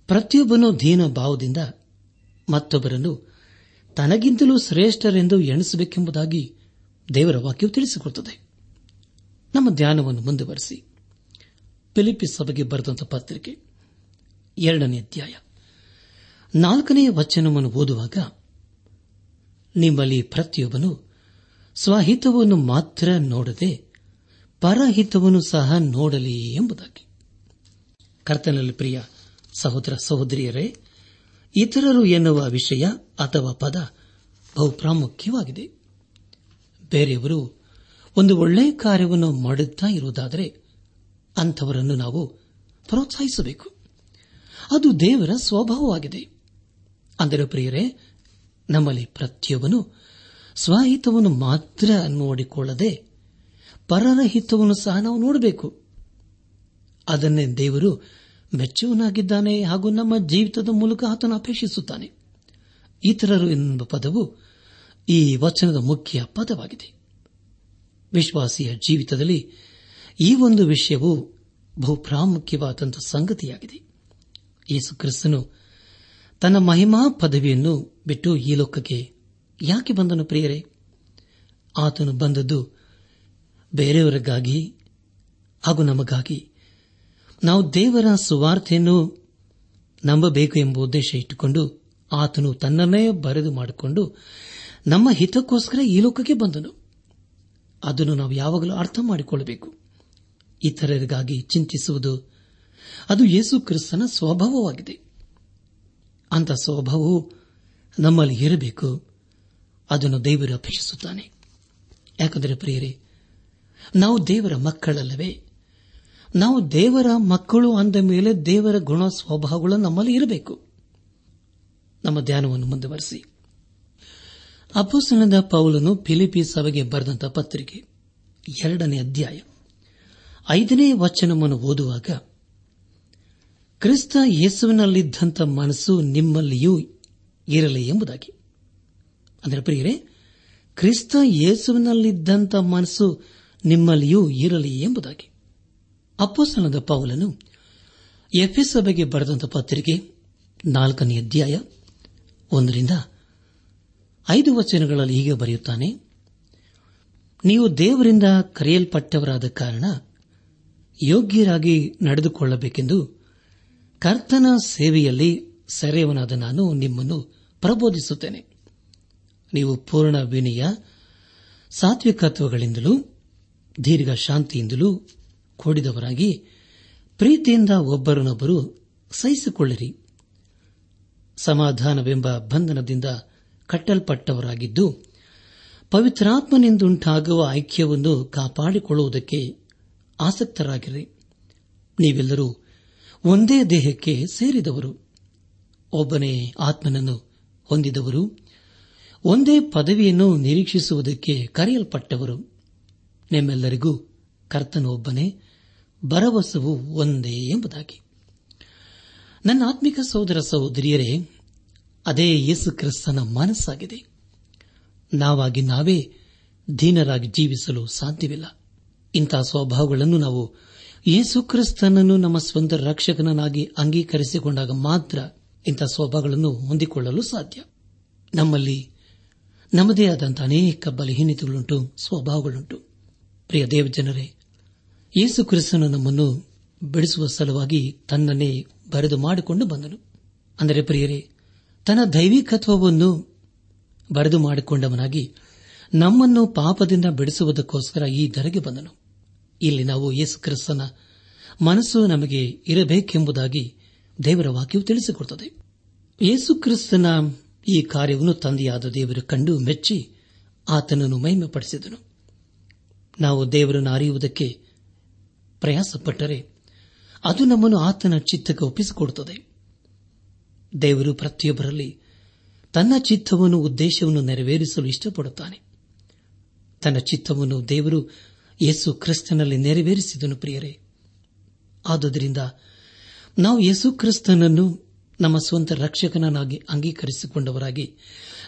ಪ್ರತಿಯೊಬ್ಬನೂ ದೀನ ಭಾವದಿಂದ ಮತ್ತೊಬ್ಬರನ್ನು ತನಗಿಂತಲೂ ಶ್ರೇಷ್ಠರೆಂದು ಎಣಿಸಬೇಕೆಂಬುದಾಗಿ ದೇವರ ವಾಕ್ಯವು ತಿಳಿಸಿಕೊಡುತ್ತದೆ. ನಮ್ಮ ಧ್ಯಾನವನ್ನು ಮುಂದುವರೆಸಿ. ಫಿಲಿಪಿ ಸಭೆಗೆ ಬರೆದಂತಹ ಪತ್ರಿಕೆ ಎರಡನೇ ಅಧ್ಯಾಯ. ನಾಲ್ಕನೆಯ ವಚನವನ್ನು ಓದುವಾಗ ನಿಮ್ಮಲ್ಲಿ ಪ್ರತಿಯೊಬ್ಬನು ಸ್ವಹಿತವನ್ನು ಮಾತ್ರ ನೋಡದೆ ಪರಹಿತವನ್ನು ಸಹ ನೋಡಲಿ ಎಂಬುದಾಗಿ. ಕರ್ತನಲ್ಲಿ ಪ್ರಿಯ ಸಹೋದರ ಸಹೋದರಿಯರೇ, ಇತರರು ಎನ್ನುವ ವಿಷಯ ಅಥವಾ ಪದ ಬಹು ಪ್ರಾಮುಖ್ಯವಾಗಿದೆ ಬೇರೆಯವರು ಒಂದು ಒಳ್ಳೆಯ ಕಾರ್ಯವನ್ನು ಮಾಡುತ್ತಾ ಇರುವುದಾದರೆ ಅಂಥವರನ್ನು ನಾವು ಪ್ರೋತ್ಸಾಹಿಸಬೇಕು. ಅದು ದೇವರ ಸ್ವಭಾವವಾಗಿದೆ. ಅಂದರೆ ಪ್ರಿಯರೇ, ನಮ್ಮಲ್ಲಿ ಪ್ರತಿಯೊಬ್ಬನು ಸ್ವಹಿತವನ್ನು ಮಾತ್ರ ನೋಡಿಕೊಳ್ಳದೆ ಪರರ ಹಿತವನ್ನು ಸಹ ನಾವು ನೋಡಬೇಕು. ಅದನ್ನೇ ದೇವರು ಮೆಚ್ಚುವನಾಗಿದ್ದಾನೆ ಹಾಗೂ ನಮ್ಮ ಜೀವಿತದ ಮೂಲಕ ಆತನು ಅಪೇಕ್ಷಿಸುತ್ತಾನೆ. ಇತರರು ಎಂಬ ಪದವು ಈ ವಚನದ ಮುಖ್ಯ ಪದವಾಗಿದೆ. ವಿಶ್ವಾಸಿಯ ಜೀವಿತದಲ್ಲಿ ಈ ಒಂದು ವಿಷಯವು ಬಹು ಪ್ರಾಮುಖ್ಯವಾದಂಥ ಸಂಗತಿಯಾಗಿದೆ. ಯೇಸು ಕ್ರಿಸ್ತನು ತನ್ನ ಮಹಿಮಾ ಪದವಿಯನ್ನು ಬಿಟ್ಟು ಈ ಲೋಕಕ್ಕೆ ಯಾಕೆ ಬಂದನು ಪ್ರಿಯರೇ? ಆತನು ಬಂದದ್ದು ಬೇರೆಯವರಿಗಾಗಿ ಹಾಗೂ ನಮಗಾಗಿ. ನಾವು ದೇವರ ಸುವಾರ್ತೆಯನ್ನು ನಂಬಬೇಕು ಎಂಬ ಉದ್ದೇಶ ಇಟ್ಟುಕೊಂಡು ಆತನು ತನ್ನನ್ನೇ ಬರೆದು ಮಾಡಿಕೊಂಡು ನಮ್ಮ ಹಿತಕ್ಕೋಸ್ಕರ ಈ ಲೋಕಕ್ಕೆ ಬಂದನು. ಅದನ್ನು ನಾವು ಯಾವಾಗಲೂ ಅರ್ಥ ಮಾಡಿಕೊಳ್ಳಬೇಕು. ಇತರರಿಗಾಗಿ ಚಿಂತಿಸುವುದು ಅದು ಯೇಸು ಕ್ರಿಸ್ತನ ಸ್ವಭಾವವಾಗಿದೆ. ಅಂತ ಸ್ವಭಾವವು ನಮ್ಮಲ್ಲಿ ಇರಬೇಕು. ಅದನ್ನು ದೇವರು ಅಪೇಕ್ಷಿಸುತ್ತಾನೆ. ಯಾಕಂದರೆ ಪ್ರಿಯರೇ, ನಾವು ದೇವರ ಮಕ್ಕಳಲ್ಲವೇ? ನಾವು ದೇವರ ಮಕ್ಕಳು ಅಂದ ಮೇಲೆ ದೇವರ ಗುಣ ಸ್ವಭಾವಗಳು ನಮ್ಮಲ್ಲಿ ಇರಬೇಕು. ನಮ್ಮ ಧ್ಯಾನವನ್ನು ಮುಂದುವರೆಸಿ. ಅಪೋಸನದ ಪೌಲನು ಫಿಲಿಪಿ ಸಭೆಗೆ ಬರೆದಂತ ಪತ್ರಿಕೆ ಎರಡನೇ ಅಧ್ಯಾಯ. ಐದನೇ ವಚನವನ್ನು ಓದುವಾಗ, ಕ್ರಿಸ್ತ ಯೇಸುವಿನಲ್ಲಿದ್ದಂಥ ಮನಸ್ಸು ನಿಮ್ಮಲ್ಲಿಯೂ ಇರಲಿ ಎಂಬುದಾಗಿ. ಅಂದರೆ ಪ್ರಿಯರೇ, ಕ್ರಿಸ್ತ ಯೇಸುವಿನಲ್ಲಿದ್ದಂಥ ಮನಸ್ಸು ನಿಮ್ಮಲ್ಲಿಯೂ ಇರಲಿ ಎಂಬುದಾಗಿ. ಅಪ್ಪಸನದ ಪೌಲನು ಎಫ್ಎಸ್ ಸಭೆಗೆ ಬರೆದಂತ ಪತ್ರಿಕೆ ನಾಲ್ಕನೇ ಅಧ್ಯಾಯ ಒಂದರಿಂದ ಐದು ವಚನಗಳಲ್ಲಿ ಹೀಗೆ ಬರೆಯುತ್ತಾನೆ, ನೀವು ದೇವರಿಂದ ಕರೆಯಲ್ಪಟ್ಟವರಾದ ಕಾರಣ ಯೋಗ್ಯರಾಗಿ ನಡೆದುಕೊಳ್ಳಬೇಕೆಂದು ಕರ್ತನ ಸೇವೆಯಲ್ಲಿ ಸೆರೆಯವನಾದ ನಾನು ನಿಮ್ಮನ್ನು ಪ್ರಬೋಧಿಸುತ್ತೇನೆ. ನೀವು ಪೂರ್ಣ ವಿನಯ, ಸಾತ್ವಿಕತ್ವಗಳಿಂದಲೂ ದೀರ್ಘ ಶಾಂತಿಯಿಂದಲೂ ಕೂಡಿದವರಾಗಿ ಪ್ರೀತಿಯಿಂದ ಒಬ್ಬರನ್ನೊಬ್ಬರು ಸಹಿಸಿಕೊಳ್ಳಿರಿ. ಸಮಾಧಾನವೆಂಬ ಬಂಧನದಿಂದ ಕಟ್ಟಲ್ಪಟ್ಟವರಾಗಿದ್ದು, ಪವಿತ್ರಾತ್ಮನೆಂದುಂಟಾಗುವ ಐಕ್ಯವನ್ನು ಕಾಪಾಡಿಕೊಳ್ಳುವುದಕ್ಕೆ ಆಸಕ್ತರಾಗಿರಿ. ನೀವೆಲ್ಲರೂ ಒಂದೇ ದೇಹಕ್ಕೆ ಸೇರಿದವರು. ಒಬ್ಬನೇ ಆತ್ಮನನ್ನು ಹೊಂದಿದವರು. ಒಂದೇ ಪದವಿಯನ್ನು ನಿರೀಕ್ಷಿಸುವುದಕ್ಕೆ ಕರೆಯಲ್ಪಟ್ಟವರು. ನಿಮ್ಮೆಲ್ಲರಿಗೂ ಕರ್ತನು ಒಬ್ಬನೇ ಭರವಸವು ಒಂದೇ ಎಂಬುದಾಗಿ. ನನ್ನ ಆತ್ಮಿಕ ಸಹೋದರ ಸಹೋದರಿಯರೇ ಅದೇ ಯೇಸು ಕ್ರಿಸ್ತನ ಮನಸ್ಸಾಗಿದೆ. ನಾವಾಗಿ ನಾವೇ ದೀನರಾಗಿ ಜೀವಿಸಲು ಸಾಧ್ಯವಿಲ್ಲ. ಇಂತಹ ಸ್ವಭಾವಗಳನ್ನು ನಾವು ಯೇಸು ಕ್ರಿಸ್ತನನ್ನು ನಮ್ಮ ಸ್ವಂತ ರಕ್ಷಕನನ್ನಾಗಿ ಅಂಗೀಕರಿಸಿಕೊಂಡಾಗ ಮಾತ್ರ ಇಂಥ ಸ್ವಭಾವಗಳನ್ನು ಹೊಂದಿಕೊಳ್ಳಲು ಸಾಧ್ಯ. ನಮ್ಮಲ್ಲಿ ನಮ್ಮದೇ ಆದಂಥ ಅನೇಕ ಬಲಹೀನತೆಗಳುಂಟು, ಸ್ವಭಾವಗಳುಂಟು. ಪ್ರಿಯ ದೇವಜನರೇ, ಯೇಸು ಕ್ರಿಸ್ತನು ನಮ್ಮನ್ನು ಬಿಡಿಸುವ ಸಲುವಾಗಿ ತನ್ನನ್ನೇ ಬರೆದು ಮಾಡಿಕೊಂಡು ಬಂದನು. ಅಂದರೆ ಪ್ರಿಯರೇ ತನ್ನ ದೈವಿಕತ್ವವನ್ನು ಬರೆದು ಮಾಡಿಕೊಂಡವನಾಗಿ ನಮ್ಮನ್ನು ಪಾಪದಿಂದ ಬಿಡಿಸುವುದಕ್ಕೋಸ್ಕರ ಈ ಧರೆಗೆ ಬಂದನು. ಇಲ್ಲಿ ನಾವು ಯೇಸು ಕ್ರಿಸ್ತನ ಮನಸ್ಸು ನಮಗೆ ಇರಬೇಕೆಂಬುದಾಗಿ ದೇವರ ವಾಕ್ಯವು ತಿಳಿಸಿಕೊಡುತ್ತದೆ. ಯೇಸು ಕ್ರಿಸ್ತನ ಈ ಕಾರ್ಯವನ್ನು ತಂದೆಯಾದ ದೇವರು ಕಂಡು ಮೆಚ್ಚಿ ಆತನನ್ನು ಮಹಿಮೆಪಡಿಸಿದನು. ನಾವು ದೇವರನ್ನು ಅರಿಯುವುದಕ್ಕೆ ಪ್ರಯಾಸಪಟ್ಟರೆ ಅದು ನಮ್ಮನ್ನು ಆತನ ಚಿತ್ತಕ್ಕೆ ಒಪ್ಪಿಸಿಕೊಡುತ್ತದೆ. ದೇವರು ಪ್ರತಿಯೊಬ್ಬರಲ್ಲಿ ತನ್ನ ಚಿತ್ತವನ್ನು, ಉದ್ದೇಶವನ್ನು ನೆರವೇರಿಸಲು ಇಷ್ಟಪಡುತ್ತಾನೆ. ತನ್ನ ಚಿತ್ತವನ್ನು ದೇವರು ಯೇಸು ಕ್ರಿಸ್ತನಲ್ಲಿ ನೆರವೇರಿಸಿದನು ಪ್ರಿಯರೇ. ಆದುದರಿಂದ ನಾವು ಯೇಸು ಕ್ರಿಸ್ತನನ್ನು ನಮ್ಮ ಸ್ವಂತ ರಕ್ಷಕನನ್ನಾಗಿ ಅಂಗೀಕರಿಸಿಕೊಂಡವರಾಗಿ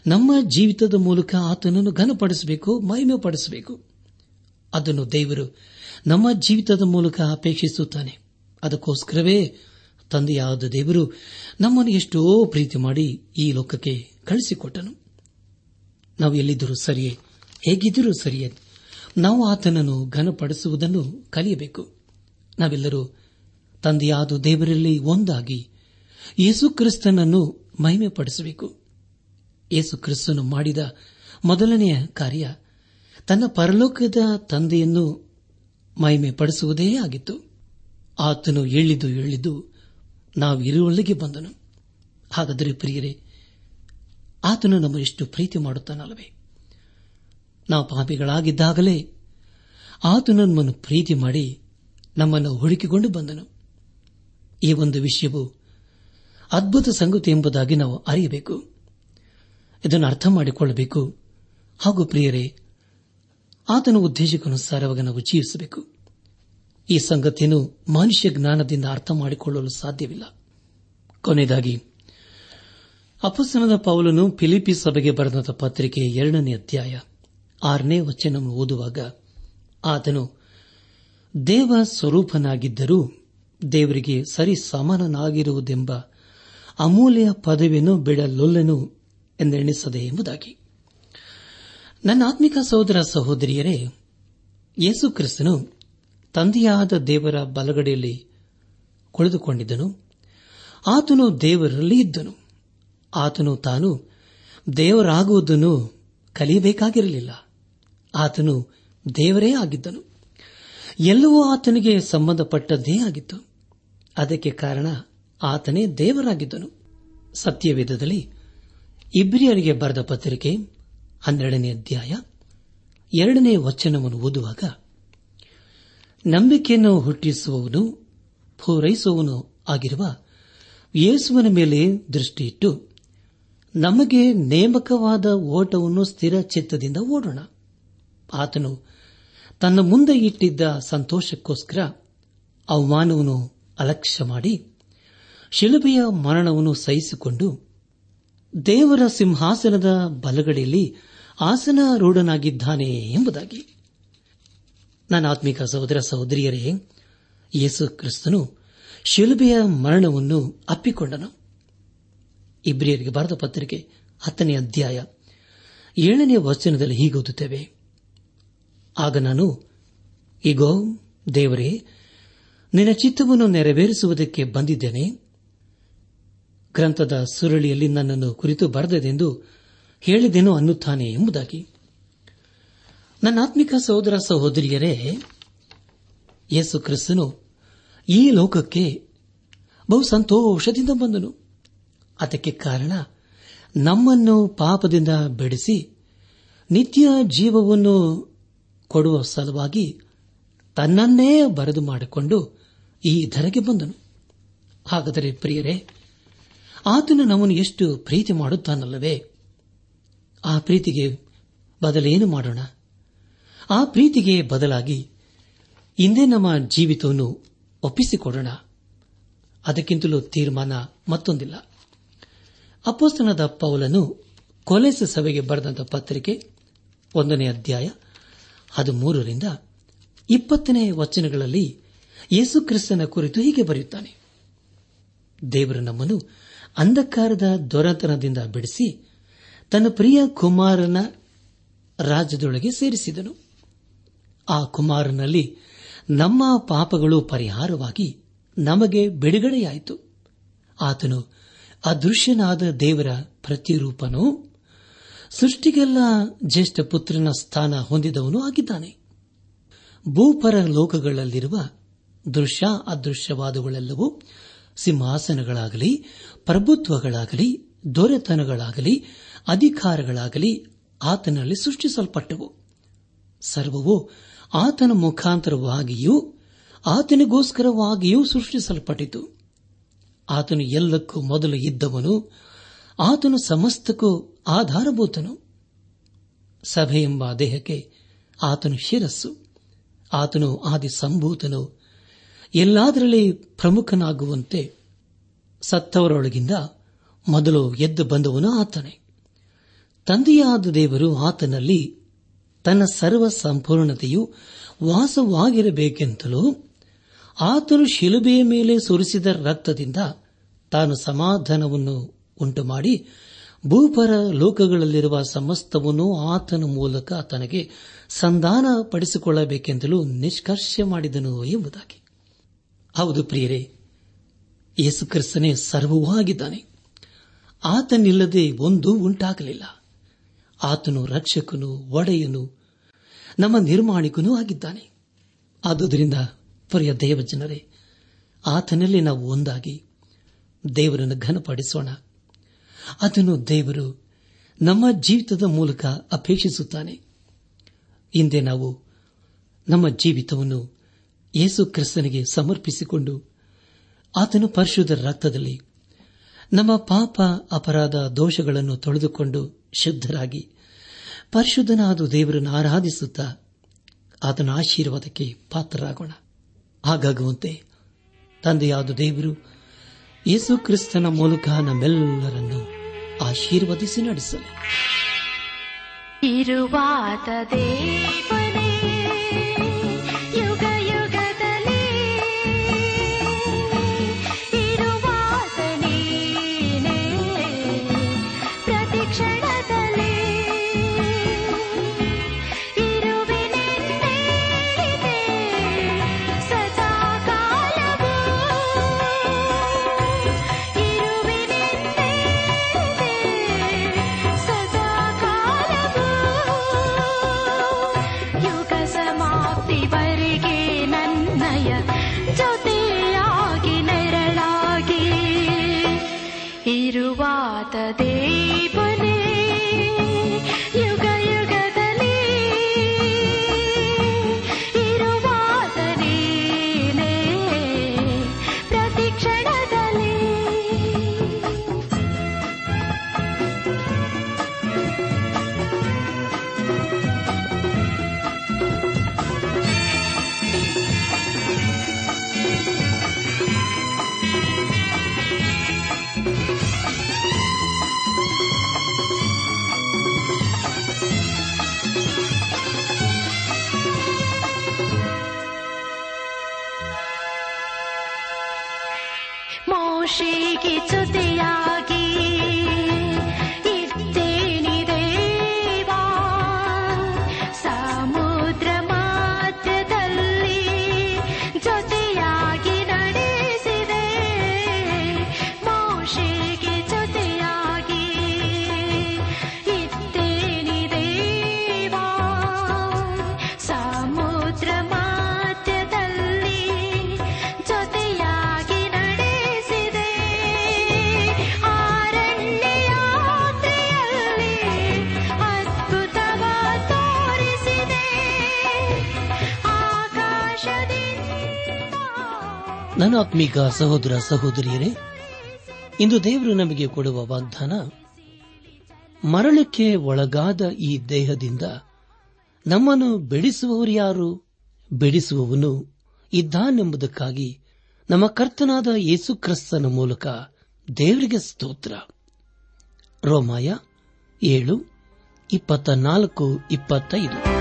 ನಮ್ಮ ಜೀವಿತದ ಮೂಲಕ ಆತನನ್ನು ಘನಪಡಿಸಬೇಕು, ಮಹಿಮೆಪಡಿಸಬೇಕು. ಅದನ್ನು ದೇವರು ನಮ್ಮ ಜೀವಿತದ ಮೂಲಕ ಅಪೇಕ್ಷಿಸುತ್ತಾನೆ. ಅದಕ್ಕೋಸ್ಕರವೇ ತಂದೆಯಾದ ದೇವರು ನಮ್ಮನ್ನು ಎಷ್ಟೋ ಪ್ರೀತಿ ಮಾಡಿ ಈ ಲೋಕಕ್ಕೆ ಕಳಿಸಿಕೊಟ್ಟನು. ನಾವು ಎಲ್ಲಿದ್ದರೂ ಸರಿಯೇ, ಹೇಗಿದ್ದರೂ ಸರಿಯೇ, ನಾವು ಆತನನ್ನು ಘನಪಡಿಸುವುದನ್ನು ಕಲಿಯಬೇಕು. ನಾವೆಲ್ಲರೂ ತಂದೆಯಾದ ದೇವರಲ್ಲಿ ಒಂದಾಗಿ ಯೇಸು ಕ್ರಿಸ್ತನನ್ನು ಮಹಿಮೆಪಡಿಸಬೇಕು. ಯೇಸು ಕ್ರಿಸ್ತನು ಮಾಡಿದ ಮೊದಲನೆಯ ಕಾರ್ಯ ತನ್ನ ಪರಲೋಕದ ತಂದೆಯನ್ನು ಮಹಿಮೆ ಪಡಿಸುವುದೇ ಆಗಿತ್ತು. ಆತನು ಎಳ್ಳಿದ್ದು ಎಳ್ಳಿದ್ದು ನಾವು ಇರುವಲ್ಲಿಗೆ ಬಂದನು. ಹಾಗಾದರೆ ಪ್ರಿಯರೇ, ಆತನು ನಮ್ಮ ಎಷ್ಟು ಪ್ರೀತಿ ಮಾಡುತ್ತಾನಲ್ಲವೇ? ನಾವು ಪಾಪಿಗಳಾಗಿದ್ದಾಗಲೇ ಆತನು ನಮ್ಮನ್ನು ಪ್ರೀತಿ ಮಾಡಿ ನಮ್ಮನ್ನು ಹುಡುಕಿಕೊಂಡು ಬಂದನು. ಈ ಒಂದು ವಿಷಯವು ಅದ್ಭುತ ಸಂಗತಿ ಎಂಬುದಾಗಿ ನಾವು ಅರಿಯಬೇಕು. ಇದನ್ನು ಅರ್ಥ ಮಾಡಿಕೊಳ್ಳಬೇಕು. ಹಾಗೂ ಪ್ರಿಯರೇ, ಆತನ ಉದ್ದೇಶಕ್ಕನುಸಾರವಾಗಿ ನಾವು ಜೀವಿಸಬೇಕು. ಈ ಸಂಗತಿಯನ್ನು ಮನುಷ್ಯ ಜ್ಞಾನದಿಂದ ಅರ್ಥ ಮಾಡಿಕೊಳ್ಳಲು ಸಾಧ್ಯವಿಲ್ಲ. ಕೊನೆಯದಾಗಿ ಅಪಸ್ಸನದ ಪೌಲನು ಫಿಲಿಪಿ ಸಭೆಗೆ ಬರೆದ ಪತ್ರಿಕೆ ಎರಡನೇ ಅಧ್ಯಾಯ ಆರನೇ ವಚನವನ್ನು ಓದುವಾಗ, ಆತನು, ದೇವ ಸ್ವರೂಪನಾಗಿದ್ದರೂ ದೇವರಿಗೆ ಸರಿ ಸಮಾನನಾಗಿರುವುದೆಂಬ ಅಮೂಲ್ಯ ಪದವಿಯನ್ನು ಬಿಡಲೊಲ್ಲೆನು ಎಂದೆಣಿಸದೆ ಎಂಬುದಾಗಿ. ನನ್ನ ಆತ್ಮಿಕ ಸಹೋದರ ಸಹೋದರಿಯರೇ, ಯೇಸು ಕ್ರಿಸ್ತನು ತಂದೆಯಾದ ದೇವರ ಬಲಗಡೆಯಲ್ಲಿ ಕುಳಿತುಕೊಂಡಿದ್ದನು. ಆತನು ದೇವರಲ್ಲಿ ಇದ್ದನು. ಆತನು ತಾನು ದೇವರಾಗುವುದನ್ನು ಕಲಿಯಬೇಕಾಗಿರಲಿಲ್ಲ. ಆತನು ದೇವರೇ ಆಗಿದ್ದನು. ಎಲ್ಲವೂ ಆತನಿಗೆ ಸಂಬಂಧಪಟ್ಟದ್ದೇ ಆಗಿತ್ತು. ಅದಕ್ಕೆ ಕಾರಣ ಆತನೇ ದೇವರಾಗಿದ್ದನು. ಸತ್ಯವೇದದಲ್ಲಿ ಇಬ್ರಿಯರಿಗೆ ಬರೆದ ಪತ್ರಿಕೆ ಹನ್ನೆರಡನೇ ಅಧ್ಯಾಯ ಎರಡನೇ ವಚನವನ್ನು ಓದುವಾಗ ನಂಬಿಕೆಯನ್ನು ಹುಟ್ಟಿಸುವವನು, ಪೂರೈಸುವವನು ಆಗಿರುವ ಯೇಸುವನ ಮೇಲೆ ದೃಷ್ಟಿಯಿಟ್ಟು ನಮಗೆ ನೇಮಕವಾದ ಓಟವನ್ನು ಸ್ಥಿರ ಚಿತ್ತದಿಂದ ಓಡೋಣ. ಆತನು ತನ್ನ ಮುಂದೆ ಇಟ್ಟಿದ್ದ ಸಂತೋಷಕ್ಕೋಸ್ಕರ ಅವಮಾನವನ್ನು ಅಲಕ್ಷ್ಯ ಮಾಡಿ ಶಿಲುಬೆಯ ಮರಣವನ್ನು ಸಹಿಸಿಕೊಂಡು ದೇವರ ಸಿಂಹಾಸನದ ಬಲಗಡೆಯಲ್ಲಿ ಆಸನಾರೂಢನಾಗಿದ್ದಾನೆ ಎಂಬುದಾಗಿ. ನನ್ನ ಆತ್ಮಿಕ ಸಹೋದರ ಸಹೋದರಿಯರೇ, ಯೇಸು ಕ್ರಿಸ್ತನು ಶಿಲುಬೆಯ ಮರಣವನ್ನು ಅಪ್ಪಿಕೊಂಡನು. ಇಬ್ರಿಯರಿಗೆ ಬರೆದ ಪತ್ರಿಕೆ ಹತ್ತನೇ ಅಧ್ಯಾಯ ಏಳನೇ ವಚನದಲ್ಲಿ ಹೀಗೆ ಓದುತ್ತೇವೆ. ಆಗ ನಾನು ಈಗೋ ದೇವರೇ, ನಿನ್ನ ಚಿತ್ತವನ್ನು ನೆರವೇರಿಸುವುದಕ್ಕೆ ಬಂದಿದ್ದೇನೆ. ಗ್ರಂಥದ ಸುರಳಿಯಲ್ಲಿ ನನ್ನನ್ನು ಕುರಿತು ಬರೆದದೆಂದು ಹೇಳಿದೆನೋ ಅನ್ನುತ್ತಾನೆ ಎಂಬುದಾಗಿ. ನನ್ನ ಆತ್ಮಿಕ ಸಹೋದರ ಸಹೋದರಿಯರೇ, ಯೇಸು ಕ್ರಿಸ್ತನು ಈ ಲೋಕಕ್ಕೆ ಬಹು ಸಂತೋಷದಿಂದ ಬಂದನು. ಅದಕ್ಕೆ ಕಾರಣ ನಮ್ಮನ್ನು ಪಾಪದಿಂದ ಬಿಡಿಸಿ ನಿತ್ಯ ಜೀವವನ್ನು ಕೊಡುವ ಸಲುವಾಗಿ ತನ್ನನ್ನೇ ಬರೆದು ಮಾಡಿಕೊಂಡು ಈ ಧರೆಗೆ ಬಂದನು. ಹಾಗಾದರೆ ಪ್ರಿಯರೇ, ಆತನು ನಮ್ಮನ್ನು ಎಷ್ಟು ಪ್ರೀತಿ ಮಾಡುತ್ತಾನಲ್ಲವೇ? ಆ ಪ್ರೀತಿಗೆ ಬದಲೇನು ಮಾಡೋಣ? ಆ ಪ್ರೀತಿಗೆ ಬದಲಾಗಿ ಇಂದೇ ನಮ್ಮ ಜೀವಿತವನ್ನು ಒಪ್ಪಿಸಿಕೊಡೋಣ. ಅದಕ್ಕಿಂತಲೂ ತೀರ್ಮಾನ ಮತ್ತೊಂದಿಲ್ಲ. ಅಪೋಸ್ತನದ ಪೌಲನು ಕೊಲೆಸ ಸಭೆಗೆ ಬರೆದಂತ ಪತ್ರಿಕೆ ಒಂದನೇ ಅಧ್ಯಾಯ ಹದಿಮೂರರಿಂದ ಇಪ್ಪತ್ತನೇ ವಚನಗಳಲ್ಲಿ ಯೇಸುಕ್ರಿಸ್ತನ ಕುರಿತು ಹೀಗೆ ಬರೆಯುತ್ತಾನೆ. ದೇವರು ನಮ್ಮನ್ನು ಅಂಧಕಾರದ ದೊರತನದಿಂದ ಬಿಡಿಸಿ ತನ್ನ ಪ್ರಿಯ ಕುಮಾರನ ರಾಜ್ಯದೊಳಗೆ ಸೇರಿಸಿದನು. ಆ ಕುಮಾರನಲ್ಲಿ ನಮ್ಮ ಪಾಪಗಳು ಪರಿಹಾರವಾಗಿ ನಮಗೆ ಬಿಡುಗಡೆಯಾಯಿತು. ಆತನು ಅದೃಶ್ಯನಾದ ದೇವರ ಪ್ರತಿರೂಪನೂ ಸೃಷ್ಟಿಗೆಲ್ಲ ಜ್ಯೇಷ್ಠ ಪುತ್ರನ ಸ್ಥಾನ ಹೊಂದಿದವನು ಆಗಿದ್ದಾನೆ. ಭೂಪರ ಲೋಕಗಳಲ್ಲಿರುವ ದೃಶ್ಯ ಅದೃಶ್ಯವಾದಗಳೆಲ್ಲವೂ ಸಿಂಹಾಸನಗಳಾಗಲಿ, ಪ್ರಭುತ್ವಗಳಾಗಲಿ, ದೊರೆತನಗಳಾಗಲಿ, ಅಧಿಕಾರಗಳಾಗಲಿ ಆತನಲ್ಲಿ ಸೃಷ್ಟಿಸಲ್ಪಟ್ಟವು. ಸರ್ವವು ಆತನ ಮುಖಾಂತರವಾಗಿಯೂ, ಆತನಿಗೋಸ್ಕರವಾಗಿಯೂ ಸೃಷ್ಟಿಸಲ್ಪಟ್ಟಿತು. ಆತನು ಎಲ್ಲಕ್ಕೂ ಮೊದಲು ಇದ್ದವನು, ಆತನು ಸಮಸ್ತಕ್ಕೂ ಆಧಾರಭೂತನು. ಸಭೆ ಎಂಬ ದೇಹಕ್ಕೆ ಆತನು ಶಿರಸ್ಸು, ಆತನು ಆದಿ ಸಂಭೂತನು ಎಲ್ಲಾದರಲ್ಲಿ ಪ್ರಮುಖನಾಗುವಂತೆ ಸತ್ತವರೊಳಗಿಂದ ಮೊದಲು ಎದ್ದು ಬಂದವನು ಆತನೇ. ತಂದೆಯಾದ ದೇವರು ಆತನಲ್ಲಿ ತನ್ನ ಸರ್ವ ಸಂಪೂರ್ಣತೆಯು ವಾಸವಾಗಿರಬೇಕೆಂತಲೂ ಆತನು ಶಿಲುಬೆಯ ಮೇಲೆ ಸುರಿಸಿದ ರಕ್ತದಿಂದ ತಾನು ಸಮಾಧಾನವನ್ನು ಉಂಟುಮಾಡಿ ಭೂಪರ ಲೋಕಗಳಲ್ಲಿರುವ ಸಮಸ್ತವನ್ನು ಆತನ ಮೂಲಕ ತನಗೆ ಸಂಧಾನ ಪಡಿಸಿಕೊಳ್ಳಬೇಕೆಂದಲೂ ನಿಷ್ಕರ್ಷ ಮಾಡಿದನು ಎಂಬುದಾಗಿ. ಹೌದು ಪ್ರಿಯರೇ ಯೇಸುಕ್ರಿಸ್ತನೇ ಸರ್ವವೂ ಆಗಿದ್ದಾನೆ ಆತನಿಲ್ಲದೆ ಒಂದು ಉಂಟಾಗಲಿಲ್ಲ. ಆತನು ರಕ್ಷಕನು, ಒಡೆಯನು, ನಮ್ಮ ನಿರ್ಮಾಣಿಕನೂ ಆಗಿದ್ದಾನೆ. ಆದುದರಿಂದ ಪ್ರಿಯ ದೇವಜನರೇ, ಆತನಲ್ಲಿ ನಾವು ಒಂದಾಗಿ ದೇವರನ್ನು ಘನಪಡಿಸೋಣ. ಅದನ್ನು ದೇವರು ನಮ್ಮ ಜೀವಿತದ ಮೂಲಕ ಅಪೇಕ್ಷಿಸುತ್ತಾನೆ. ಹಿಂದೆ ನಾವು ನಮ್ಮ ಜೀವಿತವನ್ನು ಯೇಸು ಕ್ರಿಸ್ತನಿಗೆ ಸಮರ್ಪಿಸಿಕೊಂಡು ಆತನು ಪರಿಶುದ್ಧ ರಕ್ತದಲ್ಲಿ ನಮ್ಮ ಪಾಪ ಅಪರಾಧ ದೋಷಗಳನ್ನು ತೊಳೆದುಕೊಂಡು ಶುದ್ಧರಾಗಿ ಪರಿಶುದ್ಧನಾದ ದೇವರನ್ನು ಆರಾಧಿಸುತ್ತಾ ಆತನ ಆಶೀರ್ವಾದಕ್ಕೆ ಪಾತ್ರರಾಗೋಣ. ಹಾಗಾಗುವಂತೆ ತಂದೆಯಾದ ದೇವರು ಯೇಸು ಕ್ರಿಸ್ತನ ಮೂಲಕ ನಮ್ಮೆಲ್ಲರನ್ನು ಆಶೀರ್ವದಿಸಿ ನಡೆಸಲಿ. কিছু ಆತ್ಮೀಕ ಸಹೋದರ ಸಹೋದರಿಯರೇ, ಇಂದು ದೇವರು ನಮಗೆ ಕೊಡುವ ವಾಗ್ದಾನ, ಮರಣಕ್ಕೆ ಒಳಗಾದ ಈ ದೇಹದಿಂದ ನಮ್ಮನ್ನು ಬೆಳೆಸುವವರು ಯಾರು? ಬೆಳೆಸುವವನು ಇದ್ದಾನೆಂಬುದಕ್ಕಾಗಿ ನಮ್ಮ ಕರ್ತನಾದ ಯೇಸುಕ್ರಿಸ್ತನ ಮೂಲಕ ದೇವರಿಗೆ ಸ್ತೋತ್ರ. ರೋಮಾಯ ಏಳು ಇಪ್ಪತ್ತ ನಾಲ್ಕು ಇಪ್ಪತ್ತೈದು.